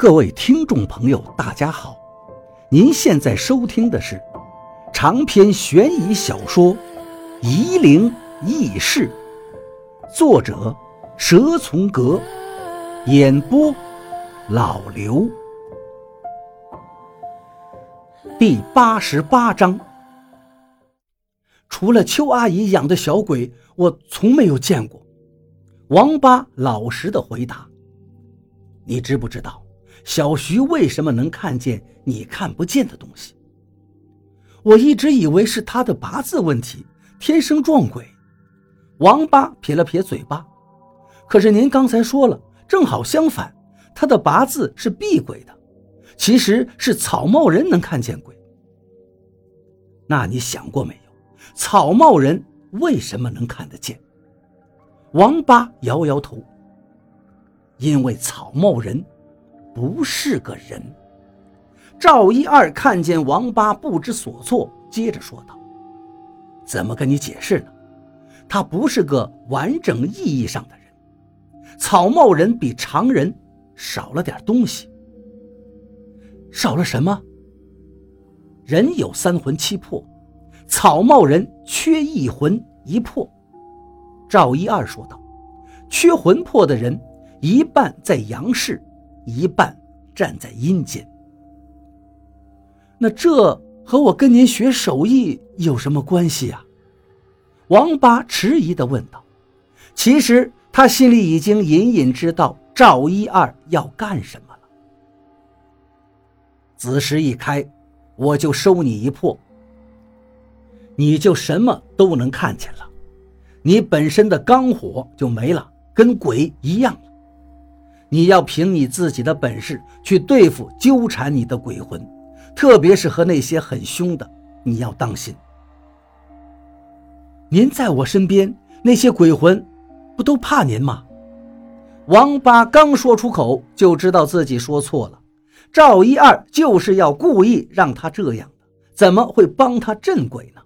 各位听众朋友，大家好！您现在收听的是长篇悬疑小说《夷陵轶事》，作者蛇从阁，演播老刘。第八十八章。除了邱阿姨养的小鬼，我从没有见过。王八老实的回答：“你知不知道？”小徐为什么能看见你看不见的东西？我一直以为是他的八字问题，天生撞鬼。王八撇了撇嘴巴，可是您刚才说了，正好相反，他的八字是避鬼的，其实是草帽人能看见鬼。那你想过没有，草帽人为什么能看得见？王八摇摇头，因为草帽人。不是个人。赵一二看见王八不知所措，接着说道：“怎么跟你解释呢？他不是个完整意义上的人。草帽人比常人少了点东西。少了什么？人有三魂七魄，草帽人缺一魂一魄。”赵一二说道：“缺魂魄的人，一半在阳世。”一半站在阴间，那这和我跟您学手艺有什么关系啊？王八迟疑地问道。其实他心里已经隐隐知道赵一二要干什么了。子时一开，我就收你一魄，你就什么都能看见了，你本身的刚火就没了，跟鬼一样。你要凭你自己的本事去对付纠缠你的鬼魂，特别是和那些很凶的，你要当心。您在我身边，那些鬼魂不都怕您吗？王八刚说出口，就知道自己说错了。赵一二就是要故意让他这样的，怎么会帮他镇鬼呢？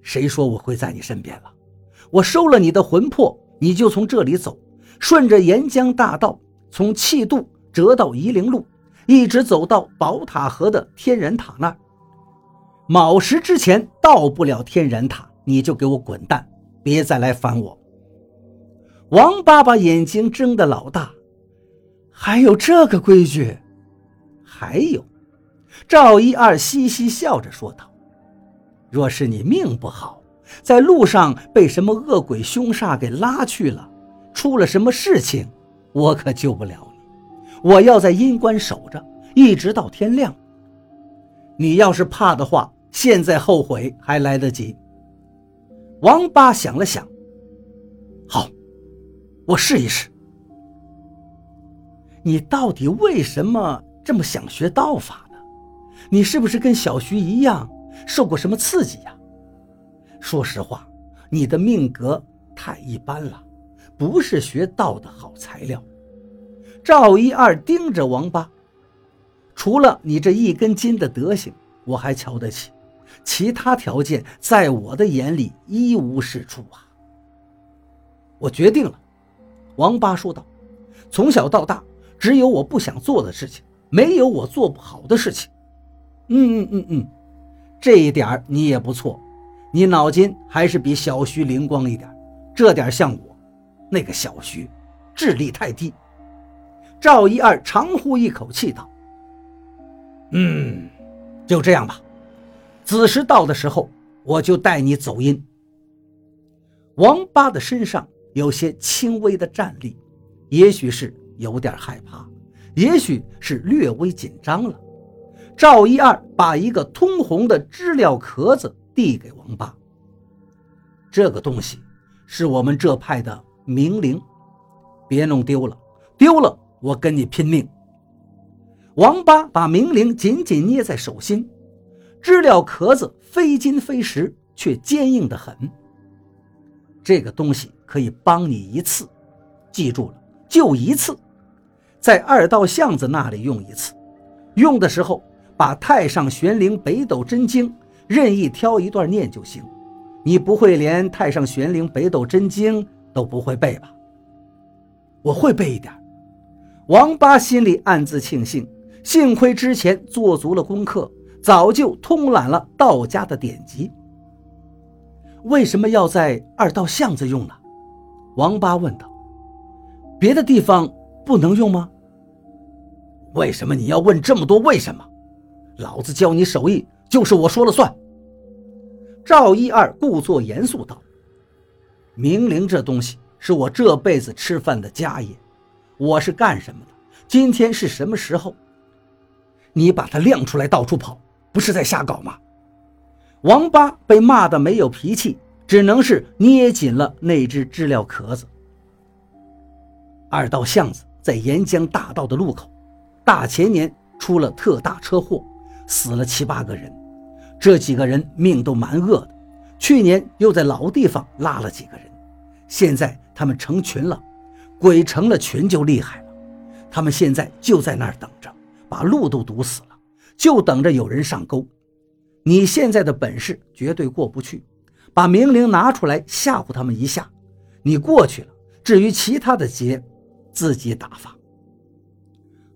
谁说我会在你身边了？我收了你的魂魄，你就从这里走。顺着沿江大道，从气渡折到夷陵路，一直走到宝塔河的天然塔那儿。卯时之前到不了天然塔，你就给我滚蛋，别再来烦我。王八把眼睛睁得老大，还有这个规矩？还有，赵一二嘻嘻笑着说道：“若是你命不好，在路上被什么恶鬼凶煞给拉去了。”出了什么事情，我可救不了你。我要在阴关守着，一直到天亮。你要是怕的话，现在后悔还来得及。王八想了想，好，我试一试。你到底为什么这么想学道法呢？你是不是跟小徐一样受过什么刺激呀？说实话，你的命格太一般了。不是学道的好材料。赵一二盯着王八，除了你这一根筋的德行，我还瞧得起，其他条件在我的眼里一无是处啊。我决定了，王八说道：“从小到大，只有我不想做的事情，没有我做不好的事情。”嗯嗯嗯嗯，这一点你也不错，你脑筋还是比小徐灵光一点，这点像我。那个小徐，智力太低。赵一二长呼一口气道：“嗯，就这样吧。子时到的时候，我就带你走阴。”王八的身上有些轻微的战栗，也许是有点害怕，也许是略微紧张了。赵一二把一个通红的知了壳子递给王八：“这个东西是我们这派的。”明灵，别弄丢了，丢了我跟你拼命。王八把明灵紧紧捏在手心，知了壳子非金非石，却坚硬的很。这个东西可以帮你一次，记住了，就一次，在二道巷子那里用一次。用的时候把《太上玄灵北斗真经》任意挑一段念就行。你不会连《太上玄灵北斗真经》？都不会背吧？我会背一点。王八心里暗自庆幸，幸亏之前做足了功课，早就通览了道家的典籍。为什么要在二道巷子用呢？王八问道。别的地方不能用吗？为什么你要问这么多为什么？老子教你手艺，就是我说了算。赵一二故作严肃道：“明灵这东西是我这辈子吃饭的家业，我是干什么的？今天是什么时候？你把它亮出来到处跑，不是在瞎搞吗？”王八被骂得没有脾气，只能是捏紧了那只知了壳子。二道巷子在沿江大道的路口，大前年出了特大车祸，死了七八个人，这几个人命都蛮恶的。去年又在老地方拉了几个人，现在他们成群了，鬼成了群就厉害了。他们现在就在那儿等着，把路都堵死了，就等着有人上钩。你现在的本事绝对过不去，把明灵拿出来吓唬他们一下，你过去了。至于其他的劫。自己打发。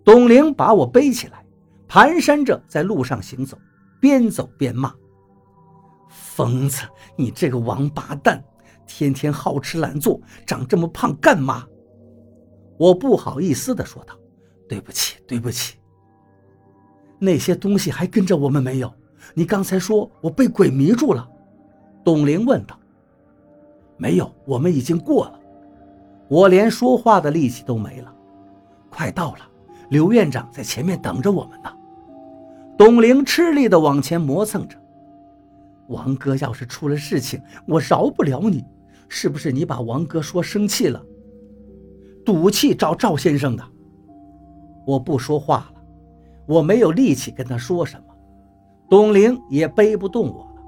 董玲把我背起来，蹒跚着在路上行走，边走边骂：“疯子，你这个王八蛋，天天好吃懒做，长这么胖干嘛？”我不好意思地说道：“对不起，对不起。”那些东西还跟着我们没有？你刚才说我被鬼迷住了？董玲问道。“没有，我们已经过了。”我连说话的力气都没了，快到了，刘院长在前面等着我们呢。董玲吃力地往前磨蹭着。王哥要是出了事情，我饶不了你。是不是你把王哥说生气了？赌气找赵先生的。我不说话了，我没有力气跟他说什么。董玲也背不动我了。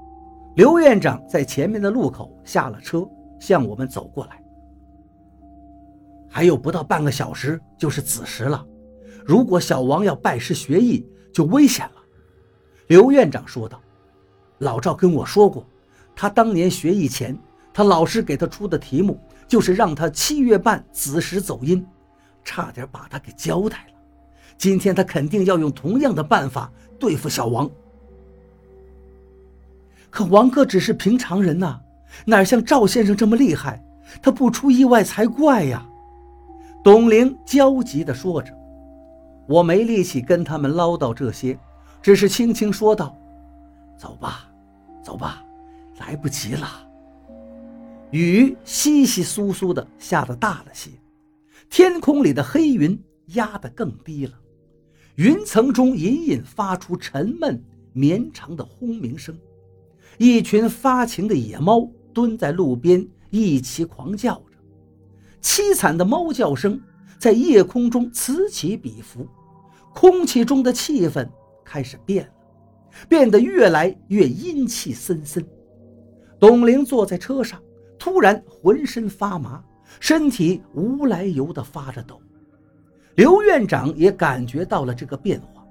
刘院长在前面的路口下了车，向我们走过来。还有不到半个小时就是子时了，如果小王要拜师学艺，就危险了。”刘院长说道。“老赵跟我说过，他当年学艺前，他老师给他出的题目就是让他七月半子时走阴，差点把他给交代了。今天他肯定要用同样的办法对付小王。可王哥只是平常人呐，哪像赵先生这么厉害？他不出意外才怪呀！”董玲焦急地说着：“我没力气跟他们唠叨这些，只是轻轻说道：‘走吧，走吧，来不及了。’雨稀稀疏疏的下得大了些，天空里的黑云压得更低了，云层中隐隐发出沉闷绵长的轰鸣声，一群发情的野猫蹲在路边一起狂叫着。”凄惨的猫叫声在夜空中此起彼伏，空气中的气氛开始变了，变得越来越阴气森森。董玲坐在车上，突然浑身发麻，身体无来由地发着抖。刘院长也感觉到了这个变化，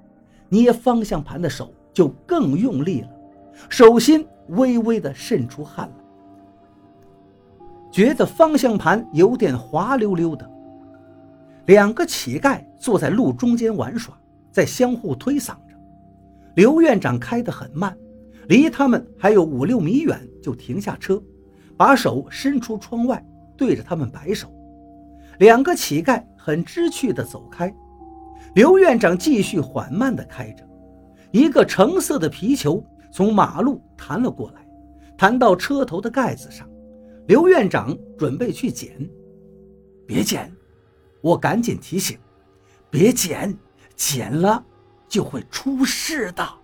捏方向盘的手就更用力了，手心微微地渗出汗来。觉得方向盘有点滑溜溜的。两个乞丐坐在路中间玩耍，在相互推搡。刘院长开得很慢，离他们还有五六米远，就停下车，把手伸出窗外，对着他们摆手。两个乞丐很知趣地走开。刘院长继续缓慢地开着，一个橙色的皮球从马路弹了过来，弹到车头的盖子上。刘院长准备去捡，别捡！我赶紧提醒，别捡，捡了就会出事的。